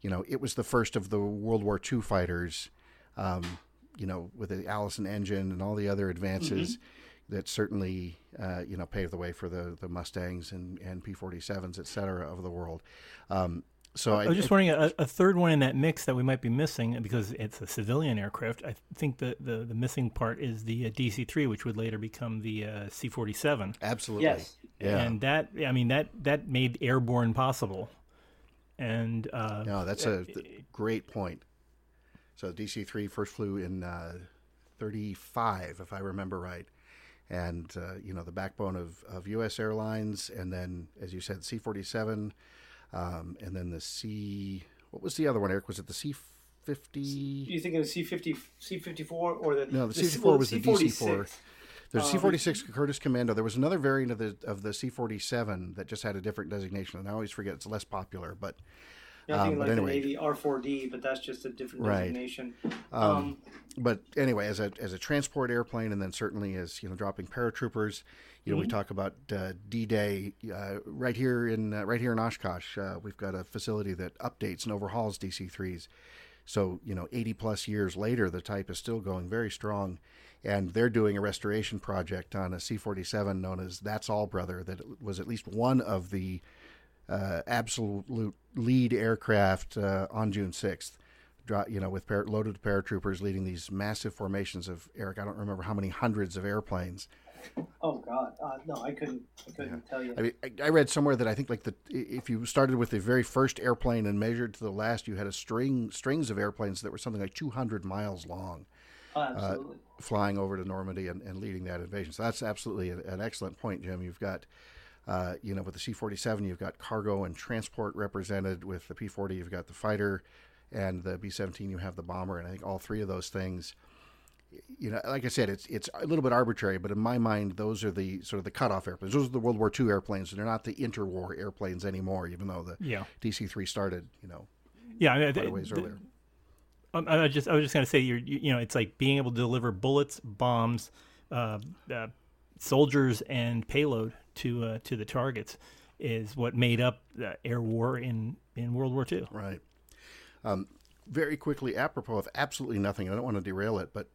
you know it was the first of the World War II fighters. Um, you know, with the Allison engine and all the other advances. Mm-hmm that certainly uh, you know paved the way for the the Mustangs and and P47s, et cetera, of the world. Um, so I, I was just wondering a, a, third one in that mix that we might be missing because it's a civilian aircraft. I think the the, the missing part is the uh, DC three, which would later become the uh, C forty seven. Absolutely, yes, yeah. And that I mean that that made airborne possible. And uh, no, that's a great point. So DC three first flew in uh, thirty five, if I remember right and uh, you know the backbone of, of U.S. airlines, and then as you said, C forty seven, um, and then the C. What was the other one, Eric? Was it the C fifty? You think of the C fifty, C fifty four, or the no? The C fifty four was the DC four. There's um, C forty six Curtiss Commando. There was another variant of the of the C forty seven that just had a different designation, and I always forget it's less popular. But Nothing um, like anyway. the Navy R4D, but that's just a different right. designation. Um, um, but anyway, as a as a transport airplane, and then certainly as you know, dropping paratroopers. You know, mm-hmm. we talk about uh, D-Day uh, right here in uh, right here in Oshkosh. Uh, we've got a facility that updates and overhauls DC-3s. So you know, 80 plus years later, the type is still going very strong, and they're doing a restoration project on a C-47 known as That's All Brother. That was at least one of the uh, absolute lead aircraft uh, on June sixth. You know, with par- loaded paratroopers leading these massive formations of Eric. I don't remember how many hundreds of airplanes. Oh God, uh, no, I couldn't. I couldn't yeah. tell you. I mean, I, I, read somewhere that I think like the if you started with the very first airplane and measured to the last, you had a string strings of airplanes that were something like 200 miles long. Oh, absolutely. Uh, flying over to Normandy and, and, leading that invasion. So that's absolutely an, an excellent point, Jim. You've got uh, you know, with the C-47, you've got cargo and transport represented. With the P-40, you've got the fighter, and the B-17, you have the bomber. And I think all three of those things, you know, like I said, it's it's a little bit arbitrary, but in my mind, those are the sort of the cutoff airplanes. Those are the World War II airplanes, and they're not the interwar airplanes anymore. Even though the yeah. DC-3 started, you know, yeah, I mean, quite a ways the, earlier. Um, I just I was just going to say, you're you, you know, it's like being able to deliver bullets, bombs, uh, uh, soldiers, and payload to uh, to the targets is what made up the air war in in World War II. Right. Um, very quickly, apropos of absolutely nothing, I don't want to derail it, but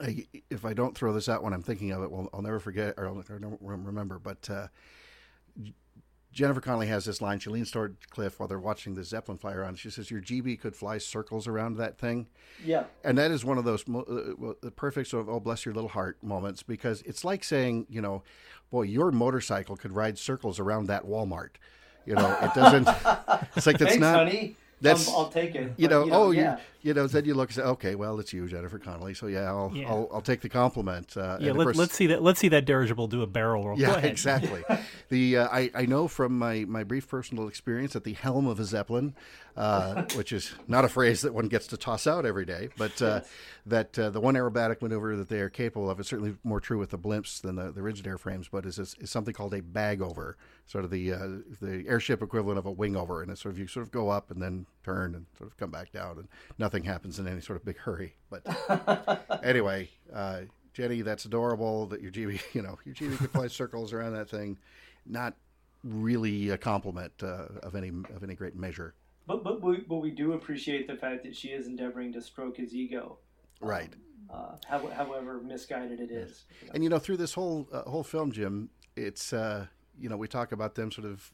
I, if I don't throw this out when I'm thinking of it, well, I'll never forget or I'll, never remember. But uh, Jennifer Connelly has this line. She leans toward Cliff while they're watching the Zeppelin fly around. She says, "Your GB could fly circles around that thing." Yeah, and that is one of those uh, the perfect sort of "oh bless your little heart" moments because it's like saying, you know, boy, your motorcycle could ride circles around that Walmart. You know, it doesn't. [laughs] it's like that's Thanks, not. Honey. That's um, I'll take it. You know, you know oh, yeah. You, know, then you look and say, okay, well, it's you, Jennifer Connelly. So yeah, I'll yeah. I'll, I'll take the compliment. Uh, yeah, let, us see that. Let's see that dirigible do a barrel roll. Yeah, exactly. [laughs] the uh, I I know from my my brief personal experience at the helm of a zeppelin, uh, [laughs] which is not a phrase that one gets to toss out every day, but uh, that uh, the one aerobatic maneuver that they are capable of is certainly more true with the blimps than the, the rigid airframes, but is, is, is something called a bag over, sort of the uh, the airship equivalent of a wing over, and it's sort of you sort of go up and then turn and sort of come back down, and nothing happens in any sort of big hurry. But [laughs] anyway, uh, Jenny, that's adorable that your GB, [laughs] you know, your GB could fly circles around that thing. Not really a compliment uh, of any of any great measure. But but we, but we do appreciate the fact that she is endeavoring to stroke his ego. Right. Um, uh, how, however misguided it is. You know. And you know, through this whole uh, whole film, Jim, it's uh, you know we talk about them sort of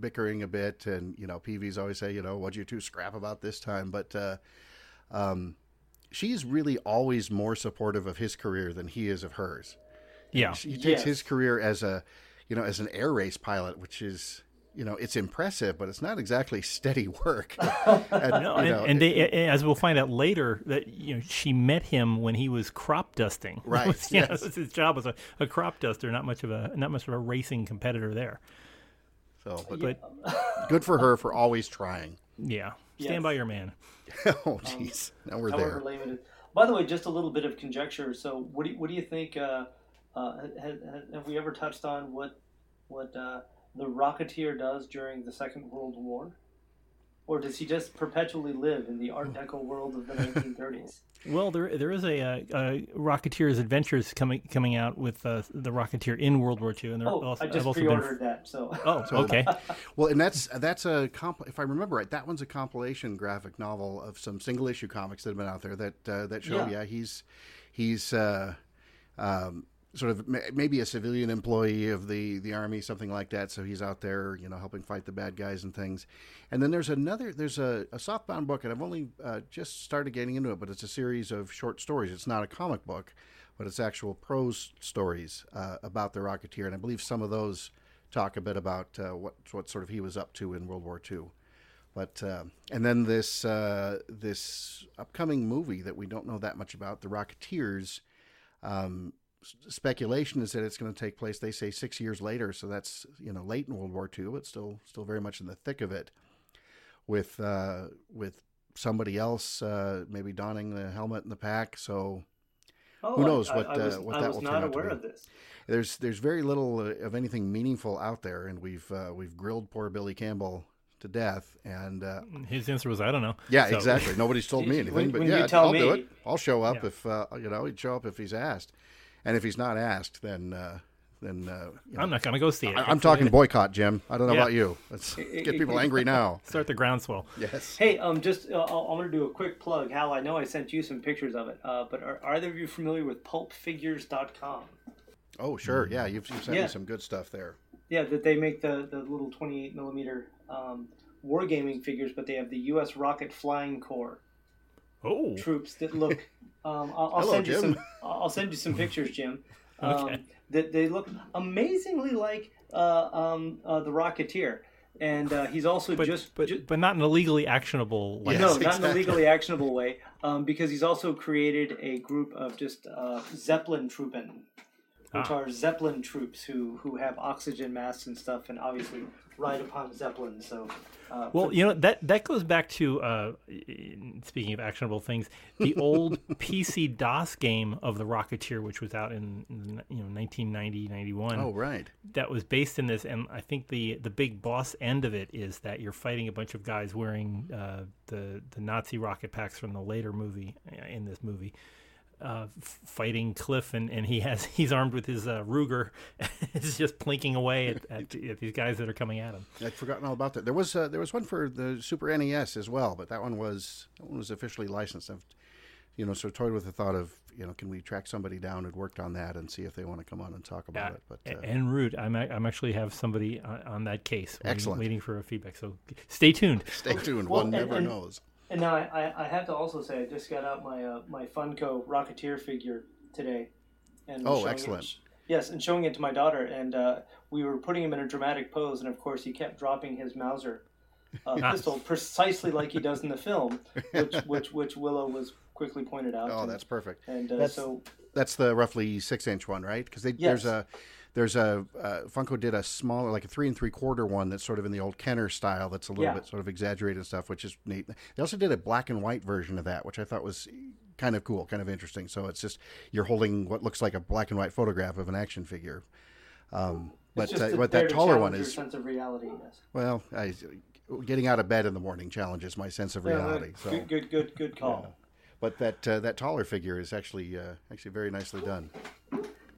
bickering a bit, and you know, Peevy's always say, you know, what you two scrap about this time, but uh, um, she's really always more supportive of his career than he is of hers. Yeah, he takes yes. his career as a you know as an air race pilot, which is you know, it's impressive, but it's not exactly [laughs] steady work. [laughs] and, no, and, know, and they, it, as we'll find out later, that you know, she met him when he was crop dusting. [laughs] Right. was, yes. Know, his job was a, a, crop duster, not much of a not much of a racing competitor there. So, but, but good for her for [laughs] always trying. Yeah, stand yes. by your man. [laughs] oh, jeez, um, now we're there. Limited. By the way, just a little bit of conjecture. So, what do you, what do you think? Uh, uh, have, have we ever touched on what what uh, the Rocketeer does during the Second World War? Or does he just perpetually live in the Art Deco world of the 1930s? [laughs] Well, there there is a, a, a Rocketeer's Adventures coming coming out with uh, the Rocketeer in World War II, and there oh, also, I just pre-ordered been... that. So [laughs] oh, okay. [laughs] well, and that's that's a comp- if I remember right, that one's a compilation graphic novel of some single issue comics that have been out there that uh, that show yeah. yeah he's he's uh, um, sort of maybe a civilian employee of the the army, something like that. So he's out there, you know, helping fight the bad guys and things. And then there's another, there's a, a softbound book, and I've only uh, just started getting into it, but it's a series of short stories. It's not a comic book, but it's actual prose stories uh, about the Rocketeer, and I believe some of those talk a bit about uh, what what sort of he was up to in World War II. But uh, and then this uh, this upcoming movie that we don't know that much about, the Rocketeers. Um, speculation is that it's going to take place. They say six years later, so that's you know late in World War II, but still still very much in the thick of it. With uh, with somebody else uh, maybe donning the helmet and the pack. So oh, who knows I, what I was, uh, what that will turn out to be. Of this. There's there's very little uh, of anything meaningful out there, and we've uh, we've grilled poor Billy Campbell to death. And uh, his answer was, "I don't know." Yeah, so. exactly. Nobody's told me [laughs] anything, when, but when yeah, I'll me, do it. I'll show up yeah. if uh, you know he'd show up if he's asked. And if he's not asked, then uh, then uh, you know, I'm not going to go see it. I, am talking boycott, Jim. I don't know yeah. about you. Let's [laughs] get people angry now. [laughs] Start the groundswell. Yes. Hey, um, just uh, I'm going to do a quick plug. Hal, I know I sent you some pictures of it, uh, but are, are either of you familiar with PulpFigures.com? Oh, sure. Yeah, you've, you've sent yeah. me some good stuff there. yeah, that they make the the little 28 millimeter um, wargaming figures, but they have the U.S. Rocket Flying Corps Oh, troops that look. [laughs] Um, I'll, I'll Hello, send you Jim. some. I'll send you some pictures, Jim. [laughs] Um, Okay. That they look amazingly like uh, um, uh, the Rocketeer, and uh, he's also but just, but, ju- but not in a legally actionable way. Yes, no, not in a legally actionable way, um, because he's also created a group of just uh, Zeppelin Truppen, which Ah. are Zeppelin troops who who have oxygen masks and stuff, and obviously ride upon Zeppelin. So, uh, Well, you know that that goes back to uh, speaking of actionable things, the [laughs] old PC DOS game of the Rocketeer, which was out in, in you know 1990 91. Oh, right. That was based in this, and I think the the big boss end of it is that you're fighting a bunch of guys wearing uh, the the Nazi rocket packs from the later movie uh, in this movie. Uh, fighting Cliff, and, and he has he's armed with his uh, Ruger. [laughs] it's just plinking away at, at, [laughs] at these guys that are coming at him. I'd forgotten all about that. There was uh, there was one for the Super NES as well, but that one was that one was officially licensed. I've you know, so toyed with the thought of you know, can we track somebody down who'd worked on that and see if they want to come on and talk about it? But uh, en route, I'm a- I'm actually have somebody on, on that case. Waiting, Excellent. Waiting for a feedback. So stay tuned. stay tuned. Well, one and- never and- knows. And now I, I, I have to also say I just got out my uh, my Funko Rocketeer figure today. And Oh, showing it- excellent. yes, and showing it to my daughter, and uh, we were putting him in a dramatic pose, and of course he kept dropping his Mauser uh, [laughs] pistol precisely like he does in the film, which [laughs] which which Willow was quickly pointed out. Oh, and, that's perfect. and uh, that's- so That's the roughly six inch one, right? Because there's a there's a uh, Funko did a smaller, like a three and three quarter one that's sort of in the old Kenner style. That's a little Yeah. bit sort of exaggerated and stuff, which is neat. They also did a black and white version of that, which I thought was kind of cool, kind of interesting. So it's just you're holding what looks like a black and white photograph of an action figure. Um, but uh, but that taller one is sense of reality. Yes. well, I, getting out of bed in the morning challenges my sense of Yeah, reality. So, Good, good, good, good call. but that uh, that taller figure is actually uh, actually very nicely done.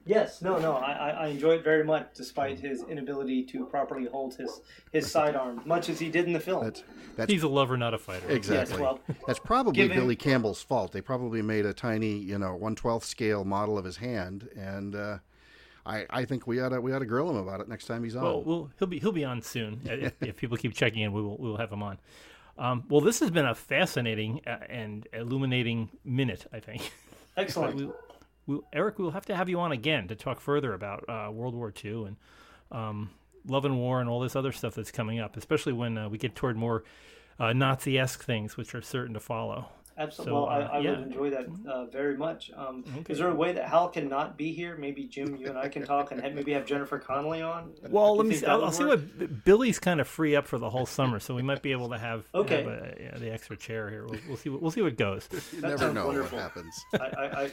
Yes, no, no, I, I- I enjoy it very much, despite his inability to properly hold his his sidearm, much as he did in the film. That's that's He's a lover, not a fighter. Exactly. well, That's probably give him- Billy Campbell's fault. They probably made a tiny, you know, one twelfth scale model of his hand, and uh, I, I think we ought to we ought to grill him about it next time he's on. Well, we'll he'll be he'll be on soon. Uh, [laughs] if, if people keep checking in, we will we will have him on. Um, well, this has been a fascinating uh, and illuminating minute. I think. excellent. [laughs] we, we, Eric, we'll have to have you on again to talk further about uh, World War II and um, Love and War and all this other stuff that's coming up, especially when uh, we get toward more uh, Nazi-esque things, which are certain to follow. Absolutely. So, well, I, uh, I yeah. would enjoy that uh, very much. Um, Okay. Is there a way that Hal cannot be here? Maybe Jim, you and I can talk, and have, maybe have Jennifer Connelly on. Well, let me. See, I'll, I'll see what Billy's kind of free up for the whole summer, so we might be able to have, [laughs] Okay. have a, yeah, the extra chair here. We'll, we'll see. What, we'll see what goes. you that never know wonderful. what happens. I, I,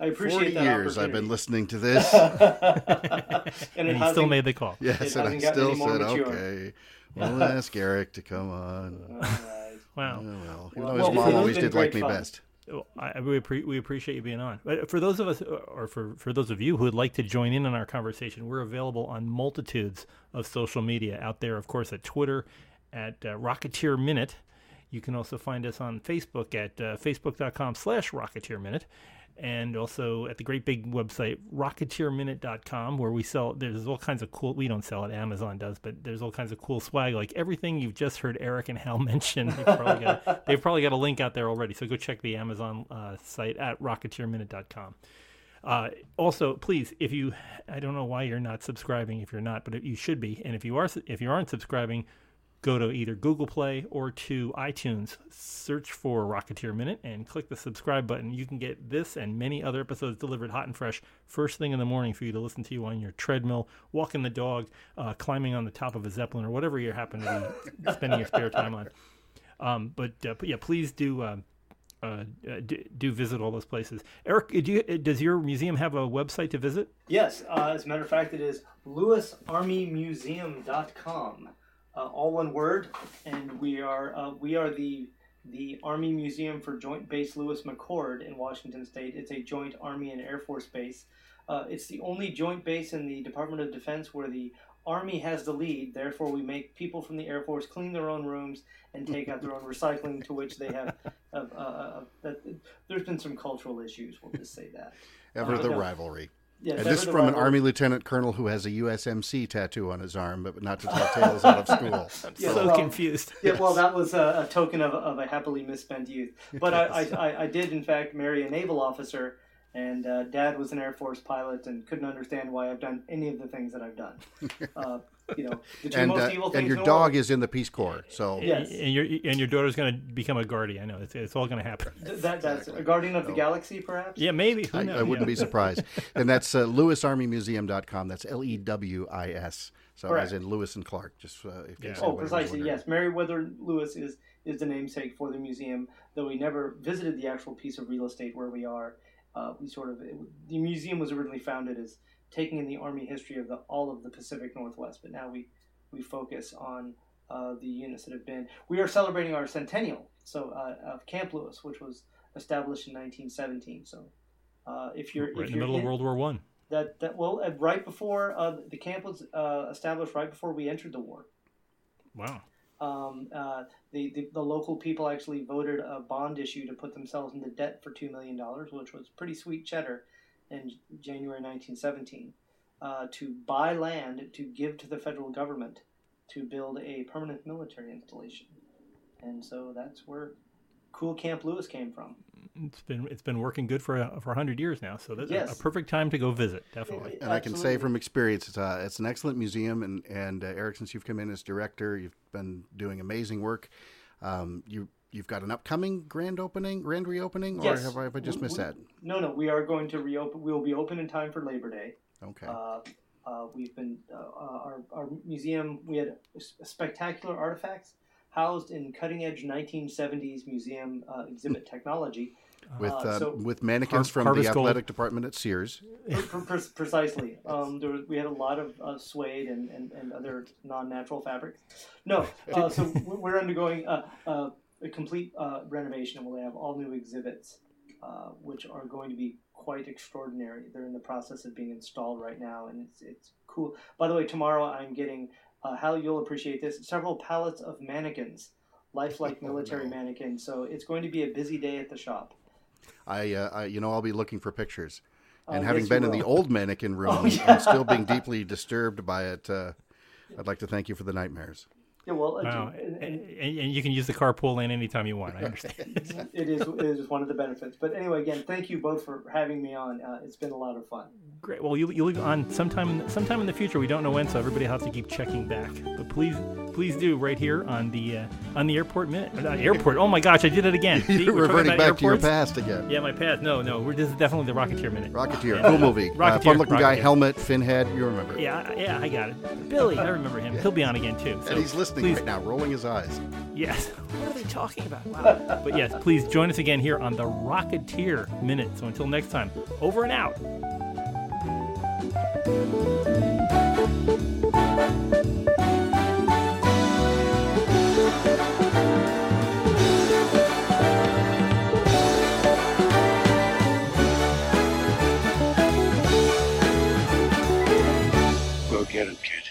I, I appreciate Forty that years I've been listening to [laughs] this. and it And he still made the call. yes, It and I still said mature. okay. We'll [laughs] ask Eric to come on. All right. Wow. Oh, well, even Well, his well, mom always did like great me best. Well, I, I really we appreciate you being on. But for those of us, or for, for those of you who would like to join in on our conversation, we're available on multitudes of social media out there. Of course, at Twitter, at uh, Rocketeer Minute. You can also find us on Facebook at uh, facebook.com slash Rocketeer Minute. And also at the great big website, rocketeerminute.com, where we sell, there's all kinds of cool, we don't sell it, Amazon does, but there's all kinds of cool swag, like everything you've just heard Eric and Hal [laughs] mention. They've probably got, they've probably got a link out there already. So go check the Amazon uh, site at rocketeerminute.com. Uh, also, please, if you, I don't know why you're not subscribing if you're not, but you should be. And if you are, if you aren't subscribing, go to either Google Play or to iTunes, search for Rocketeer Minute, and click the subscribe button. You can get this and many other episodes delivered hot and fresh first thing in the morning for you to listen to you on your treadmill, walking the dog, uh, climbing on the top of a zeppelin, or whatever you happen to be [laughs] spending your spare time on. Um, but, uh, but yeah, please do. Uh, uh, do, do visit all those places. Eric, do you, does your museum have a website to visit? Yes, uh, as a matter of fact, it is lewisarmymuseum.com. Uh, all one word, and we are uh, we are the the Army Museum for Joint Base Lewis McChord in Washington State. It's a joint Army and Air Force base. Uh, it's the only joint base in the Department of Defense where the Army has the lead. Therefore, we make people from the Air Force clean their own rooms and take out their own [laughs] recycling, to which they have. Uh, uh, uh, that, there's been some cultural issues. We'll just say that. Ever Uh, the no. rivalry. Yeah, And this the from an Army Lieutenant Colonel who has a USMC tattoo on his arm, but not to tell [laughs] tales out of school. [laughs] Yeah, so well- confused. Yeah, well, that was a, a token of, of a happily misspent youth. But I, I, [laughs] I, I did, in fact, marry a naval officer, and uh, Dad was an Air Force pilot and couldn't understand why I've done any of the things that I've done. [laughs] Uh, you know, the two And, most uh, evil things and your dog world. is in the Peace Corps, so Yes. And your and your daughter's going to become a guardian. I know it's, it's all going to happen. That, that's a guardian of the galaxy, perhaps. Yeah, maybe. Who I, knows? I wouldn't Yeah. be [laughs] surprised. And that's uh, lewisarmymuseum.com. That's L E W I S. So Correct. as in Lewis and Clark, just uh, in case Yeah. Oh, precisely. Yes, Meriwether Lewis is is the namesake for the museum. Though we never visited the actual piece of real estate where we are, uh, we sort of it, the museum was originally founded as taking in the Army history of the all of the Pacific Northwest, but now we we focus on uh, the units that have been. We are celebrating our centennial, so uh, of Camp Lewis, which was established in 1917. So. Uh, if you're right if in the middle of World War One. that that well uh, right before uh, the camp was uh, established right before we entered the war Wow. Um, uh, the, the the local people actually voted a bond issue to put themselves into debt for two million dollars, which was pretty sweet cheddar, in January 1917, uh, to buy land to give to the federal government to build a permanent military installation, and so that's where cool Camp Lewis came from. It's been it's been working good for a, for hundred years now. So that's Yes. a perfect time to go visit. Definitely. And I can say from experience, it's, uh, it's an excellent museum. And, and uh, Eric, since you've come in as director, you've been doing amazing work. Um, you, you've got an upcoming grand opening, grand reopening, or Yes. have I, have I just We- missed we- that? No, no, we are going to reopen. We will be open in time for Labor Day. Okay. Uh, uh, we've been uh, uh, our, our museum. We had spectacular artifacts housed in cutting edge 1970s museum uh, exhibit technology. With uh, uh, so- with mannequins Har- from Harvest the Gold. athletic department at Sears. Pre- pre- pre- precisely. Um, there was, we had a lot of uh, suede and, and, and other non natural fabrics. No, uh, [laughs] so we- we're undergoing uh, uh, a complete uh, renovation, and we'll have all new exhibits, uh, which are going to be quite extraordinary. They're in the process of being installed right now, and it's it's cool. By the way, tomorrow I'm getting uh, Hal. You'll appreciate this. Several pallets of mannequins, lifelike [laughs] military no. mannequins. So it's going to be a busy day at the shop. I, uh, I, you know, I'll be looking for pictures. And Uh, having been in the old mannequin [laughs] room Oh, yeah. and still being deeply disturbed by it, uh, I'd like to thank you for the nightmares. Yeah, well, Wow. and- And, and- and you can use the carpool lane anytime you want. I understand. [laughs] it is it is one of the benefits. But anyway, again, thank you both for having me on. Uh, it's been a lot of fun. Great. Well, you you'll be on sometime sometime in the future. We don't know when, so everybody will have to keep checking back. But please please do right here on the uh, on the airport minute. Uh, airport. Oh my gosh, I did it again. [laughs] See, You're we're reverting about back to your past again. Yeah, my past. No, no. We're, this is definitely the Rocketeer minute. Rocketeer, Yeah. cool movie. Uh, Rocketeer, fun looking guy, helmet, fin head, you remember. Yeah, yeah, I got it. Billy, I remember him. He'll be on again too. So And he's listening please, right now, rolling his eyes. Yes. What are they talking about? Wow. [laughs] but yes, please join us again here on the Rocketeer Minute. So until next time, over and out. Go get him, kid.